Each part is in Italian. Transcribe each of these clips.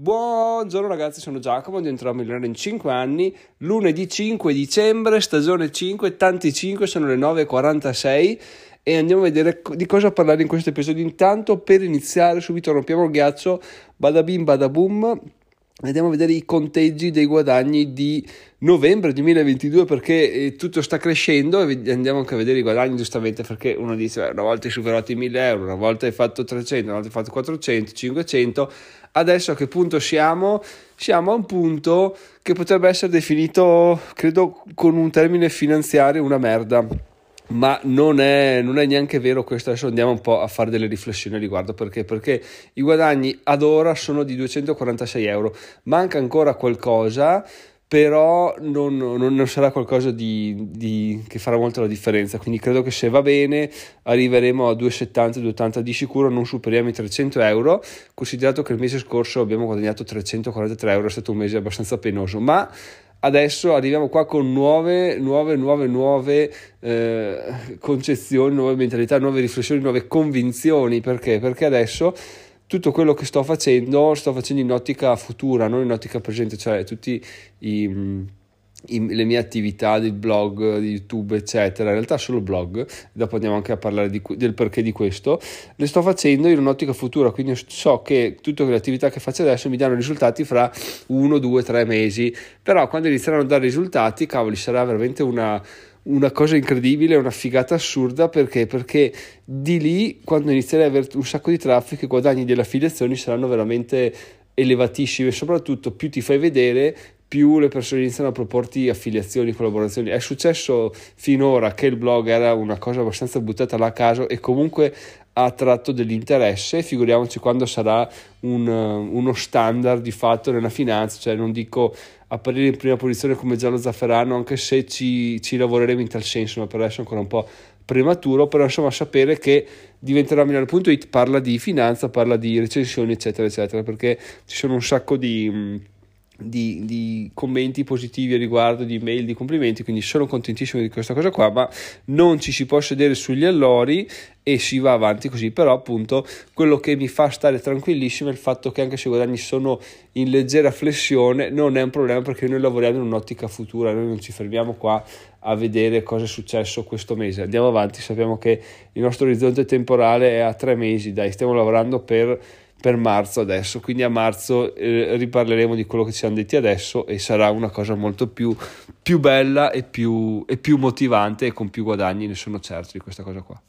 Buongiorno ragazzi, sono Giacomo, diventerò milionario in 5 anni, lunedì 5 dicembre, stagione 5, tanti 5, sono le 9.46 e andiamo a vedere di cosa parlare in questo episodio. Intanto per iniziare subito rompiamo il ghiaccio, bada bim bada boom, andiamo a vedere i conteggi dei guadagni di novembre 2022 perché eh, tutto sta crescendo e andiamo anche a vedere i guadagni giustamente perché uno dice una volta hai superato i 1000 euro, una volta hai fatto 300, una volta hai fatto 400, 500 adesso a che punto siamo? Siamo a un punto che potrebbe essere definito, credo, con un termine finanziario una merda. Ma non è, non è neanche vero questo. Adesso andiamo un po' a fare delle riflessioni a riguardo perché? Perché i guadagni ad ora sono di 246 euro. Manca ancora qualcosa però non, non, non sarà qualcosa di, di, che farà molto la differenza. Quindi credo che se va bene arriveremo a 2,70-2,80 di sicuro, non superiamo i 300 euro. Considerato che il mese scorso abbiamo guadagnato 343 euro, è stato un mese abbastanza penoso, ma adesso arriviamo qua con nuove, nuove, nuove, nuove eh, concezioni, nuove mentalità, nuove riflessioni, nuove convinzioni. Perché? Perché adesso tutto quello che sto facendo, sto facendo in ottica futura, non in ottica presente, cioè le mie attività del blog, di YouTube, eccetera, in realtà solo blog, dopo andiamo anche a parlare di, del perché di questo, le sto facendo in un'ottica futura, quindi so che tutte le attività che faccio adesso mi danno risultati fra uno, due, tre mesi, però quando inizieranno a dare risultati, cavoli, sarà veramente una una cosa incredibile, una figata assurda. Perché? Perché di lì quando inizierai ad avere un sacco di traffico i guadagni delle affiliazioni saranno veramente elevatissimi. E soprattutto più ti fai vedere più le persone iniziano a proporti affiliazioni, collaborazioni. È successo finora che il blog era una cosa abbastanza buttata là a caso e comunque ha attratto dell'interesse, figuriamoci quando sarà un, uno standard di fatto nella finanza, cioè non dico apparire in prima posizione come giallo zafferano, anche se ci, ci lavoreremo in tal senso, ma per adesso è ancora un po' prematuro, però insomma sapere che diventerà milionario.it parla di finanza, parla di recensioni, eccetera, eccetera, perché ci sono un sacco di di, di, commenti positivi a riguardo, di mail, di complimenti, quindi sono contentissimo di questa cosa qua, ma non ci si può sedere sugli allori e si va avanti così, però appunto quello che mi fa stare tranquillissimo è il fatto che anche se i guadagni sono in leggera flessione non è un problema perché noi lavoriamo in un'ottica futura, noi non ci fermiamo qua a vedere cosa è successo questo mese, andiamo avanti, sappiamo che il nostro orizzonte temporale è a tre mesi, dai, stiamo lavorando per per marzo adesso, quindi a marzo eh, riparleremo di quello che ci hanno detti adesso e sarà una cosa molto più, più bella e più, e più motivante e con più guadagni, ne sono certo di questa cosa qua.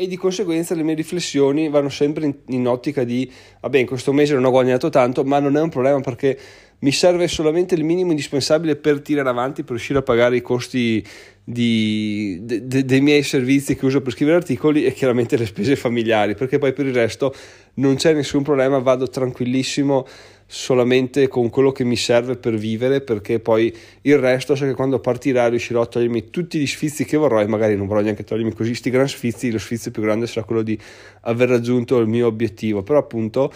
E di conseguenza le mie riflessioni vanno sempre in, in, ottica di vabbè in questo mese non ho guadagnato tanto ma non è un problema perché mi serve solamente il minimo indispensabile per tirare avanti per riuscire a pagare i costi di, de, de, dei miei servizi che uso per scrivere articoli e chiaramente le spese familiari perché poi per il resto non c'è nessun problema vado tranquillissimo solamente con quello che mi serve per vivere perché poi il resto so che quando partirà riuscirò a togliermi tutti gli sfizi che vorrò e magari non vorrò neanche togliermi così sti gran sfizi lo sfizio più grande sarà quello di aver raggiunto il mio obiettivo. Però appunto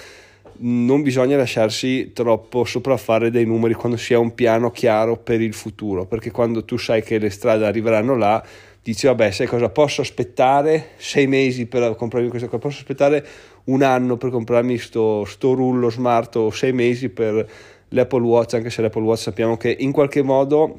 non bisogna lasciarsi troppo sopraffare dai numeri quando si ha un piano chiaro per il futuro perché quando tu sai che le strade arriveranno là dici vabbè sai cosa posso aspettare sei mesi per comprarmi questa cosa posso aspettare un anno per comprarmi sto, sto rullo smart o sei mesi per l'Apple Watch, anche se l'Apple Watch sappiamo che in qualche modo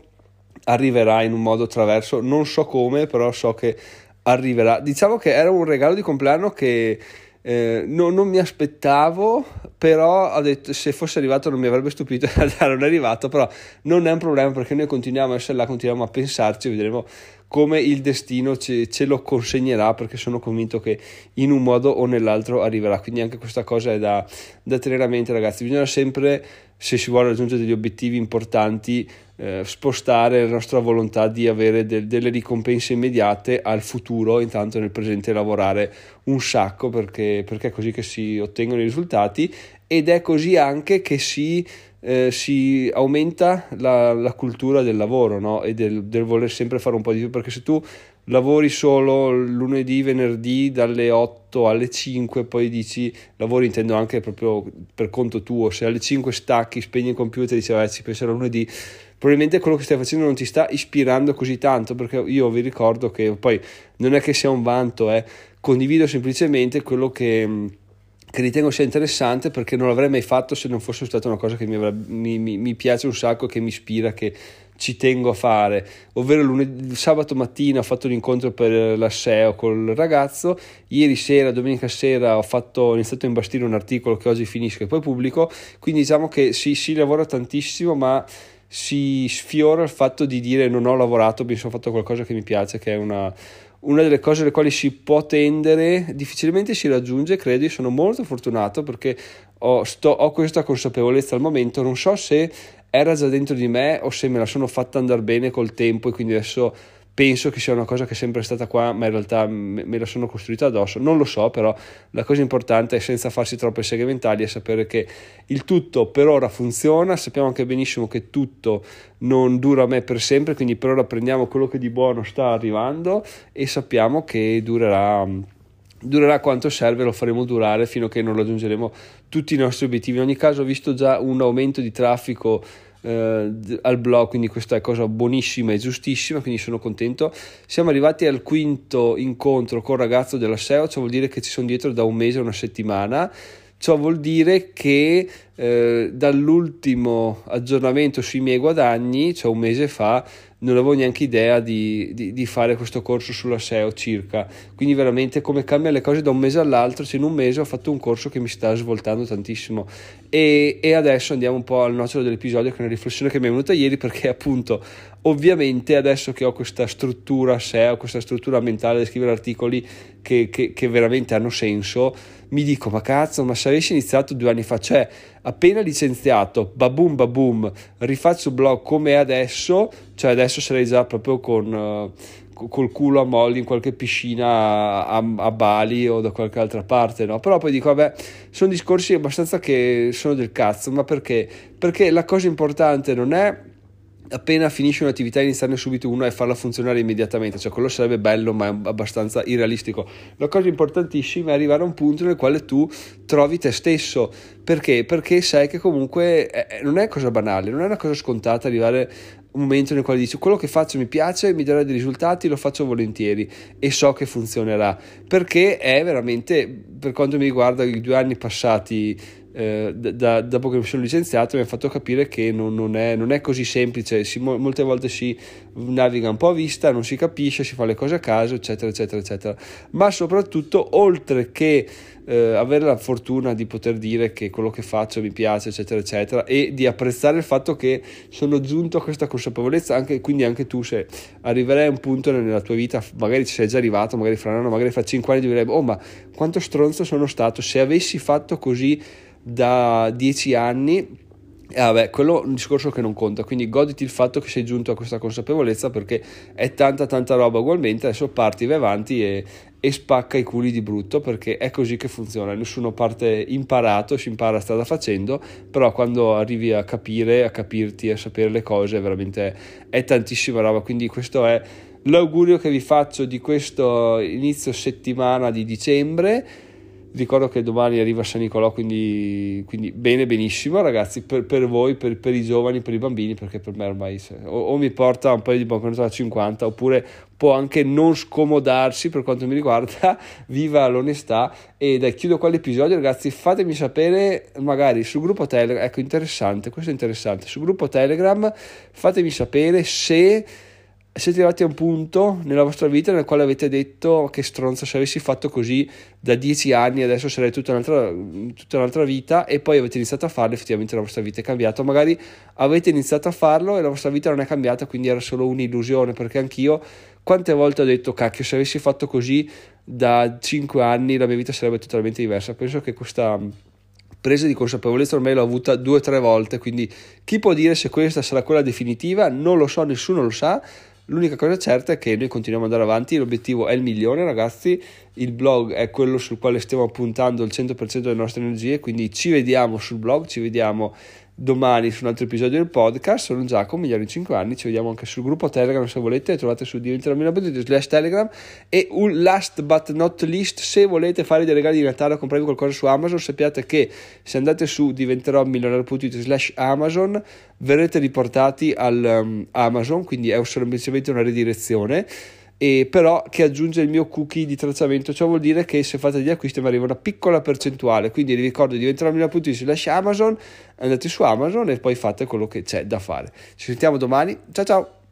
arriverà in un modo attraverso, non so come, però so che arriverà. Diciamo che era un regalo di compleanno che eh, no, non mi aspettavo, però ho detto se fosse arrivato non mi avrebbe stupito, in realtà non è arrivato, però non è un problema perché noi continuiamo a essere là, continuiamo a pensarci, vedremo come il destino ce, ce, lo consegnerà perché sono convinto che in un modo o nell'altro arriverà. Quindi anche questa cosa è da, da tenere a mente ragazzi. Bisogna sempre se si vuole raggiungere degli obiettivi importanti eh, spostare la nostra volontà di avere de- delle ricompense immediate al futuro intanto nel presente lavorare un sacco perché, perché è così che si ottengono i risultati ed è così anche che si eh, si aumenta la, la, cultura del lavoro no? e del, del, voler sempre fare un po' di più perché se tu lavori solo lunedì, venerdì dalle 8 alle 5 poi dici lavori intendo anche proprio per conto tuo se alle 5 stacchi spegni il computer e dici vabbè ci penserò lunedì probabilmente quello che stai facendo non ti sta ispirando così tanto perché io vi ricordo che poi non è che sia un vanto eh, condivido semplicemente quello che che ritengo sia interessante perché non l'avrei mai fatto se non fosse stata una cosa che mi, mi, mi piace un sacco, che mi ispira, che ci tengo a fare, ovvero lunedì, sabato mattina ho fatto un incontro per la SEO col ragazzo, ieri sera, domenica sera ho, fatto, ho iniziato a imbastire un articolo che oggi finisco e poi pubblico, quindi diciamo che si, si lavora tantissimo ma si sfiora il fatto di dire non ho lavorato, mi sono fatto qualcosa che mi piace, che è una, una delle cose alle quali si può tendere, difficilmente si raggiunge, credo, io sono molto fortunato perché ho, sto, ho questa consapevolezza al momento, non so se era già dentro di me o se me la sono fatta andare bene col tempo e quindi adesso penso che sia una cosa che è sempre stata qua, ma in realtà me la sono costruita addosso. Non lo so, però la cosa importante è senza farsi troppe seghe mentali è sapere che il tutto per ora funziona, sappiamo anche benissimo che tutto non dura a me per sempre, quindi per ora prendiamo quello che di buono sta arrivando e sappiamo che durerà durerà quanto serve, lo faremo durare fino a che non raggiungeremo tutti i nostri obiettivi. In ogni caso ho visto già un aumento di traffico eh, al blog, quindi questa è cosa buonissima e giustissima, quindi sono contento. Siamo arrivati al quinto incontro con il ragazzo della SEO, ciò vuol dire che ci sono dietro da un mese, una settimana. Ciò vuol dire che eh, dall'ultimo aggiornamento sui miei guadagni, cioè un mese fa, non avevo neanche idea di, di, di, fare questo corso sulla SEO circa. Quindi veramente come cambiano le cose da un mese all'altro, cioè in un mese ho fatto un corso che mi sta svoltando tantissimo. E, e adesso andiamo un po' al nocciolo dell'episodio, che è una riflessione che mi è venuta ieri, perché appunto ovviamente adesso che ho questa struttura SEO, questa struttura mentale di scrivere articoli che, che, che veramente hanno senso, mi dico ma cazzo, ma se avessi iniziato due anni fa, cioè appena licenziato, babum babum, rifaccio blog come adesso, cioè adesso sarei già proprio con... Uh, col culo a molli in qualche piscina a, a, Bali o da qualche altra parte, no? Però poi dico, vabbè, sono discorsi abbastanza che sono del cazzo, ma perché? Perché la cosa importante non è appena finisce un'attività iniziarne subito una e farla funzionare immediatamente, cioè quello sarebbe bello ma è abbastanza irrealistico. La cosa importantissima è arrivare a un punto nel quale tu trovi te stesso, perché? Perché sai che comunque è, non è cosa banale, non è una cosa scontata arrivare un momento nel quale dici quello che faccio mi piace, mi darà dei risultati, lo faccio volentieri e so che funzionerà, perché è veramente, per quanto mi riguarda, i due anni passati eh, da, dopo che mi sono licenziato mi ha fatto capire che non, non, è, non è, così semplice, si, molte volte si naviga un po' a vista, non si capisce, si fa le cose a caso, eccetera, eccetera, eccetera. Ma soprattutto, oltre che eh, avere la fortuna di poter dire che quello che faccio mi piace, eccetera, eccetera, e di apprezzare il fatto che sono giunto a questa consapevolezza, anche, quindi anche tu se arriverai a un punto nella tua vita, magari ci sei già arrivato, magari fra un anno, magari fra cinque anni, dirai, oh ma quanto stronzo sono stato, se avessi fatto così da dieci anni. E vabbè, quello è un discorso che non conta, quindi goditi il fatto che sei giunto a questa consapevolezza perché è tanta tanta roba ugualmente, adesso parti, vai avanti e, e spacca i culi di brutto perché è così che funziona, nessuno parte imparato, si impara strada facendo, però quando arrivi a capire, a capirti, a sapere le cose veramente è tantissima roba, quindi questo è l'augurio che vi faccio di questo inizio settimana di dicembre ricordo che domani arriva San Nicolò, quindi, quindi bene, benissimo ragazzi, per, per voi, per, per, i giovani, per i bambini, perché per me ormai se, o, o, mi porta un paio di banconote da 50 oppure può anche non scomodarsi per quanto mi riguarda, viva l'onestà. E dai chiudo qua l'episodio ragazzi, fatemi sapere magari sul gruppo Telegram, ecco interessante, questo è interessante, sul gruppo Telegram fatemi sapere se siete arrivati a un punto nella vostra vita nel quale avete detto che stronzo se avessi fatto così da dieci anni adesso sarei tutta un'altra, tutta un'altra vita e poi avete iniziato a farlo effettivamente la vostra vita è cambiata. Magari avete iniziato a farlo e la vostra vita non è cambiata quindi era solo un'illusione perché anch'io quante volte ho detto cacchio se avessi fatto così da cinque anni la mia vita sarebbe totalmente diversa penso che questa presa di consapevolezza ormai l'ho avuta due o tre volte quindi chi può dire se questa sarà quella definitiva? Non lo so nessuno lo sa L'unica cosa certa è che noi continuiamo ad andare avanti, l'obiettivo è il milione ragazzi, il blog è quello sul quale stiamo puntando il 100% delle nostre energie, quindi ci vediamo sul blog, ci vediamo domani su un altro episodio del podcast. Sono Giacomo, migliori in 5 anni. Ci vediamo anche sul gruppo Telegram se volete. Trovate su diventeromilabito slash Telegram. E un last but not least, se volete fare dei regali di Natale o comprarvi qualcosa su Amazon, sappiate che se andate su diventerò milionario.it slash Amazon verrete riportati al um, Amazon, quindi è semplicemente una redirezione e però che aggiunge il mio cookie di tracciamento. Ciò vuol dire che se fate gli acquisti mi arriva una piccola percentuale. Quindi vi ricordo di ventromila.it slash Amazon, andate su Amazon e poi fate quello che c'è da fare. Ci sentiamo domani. Ciao ciao!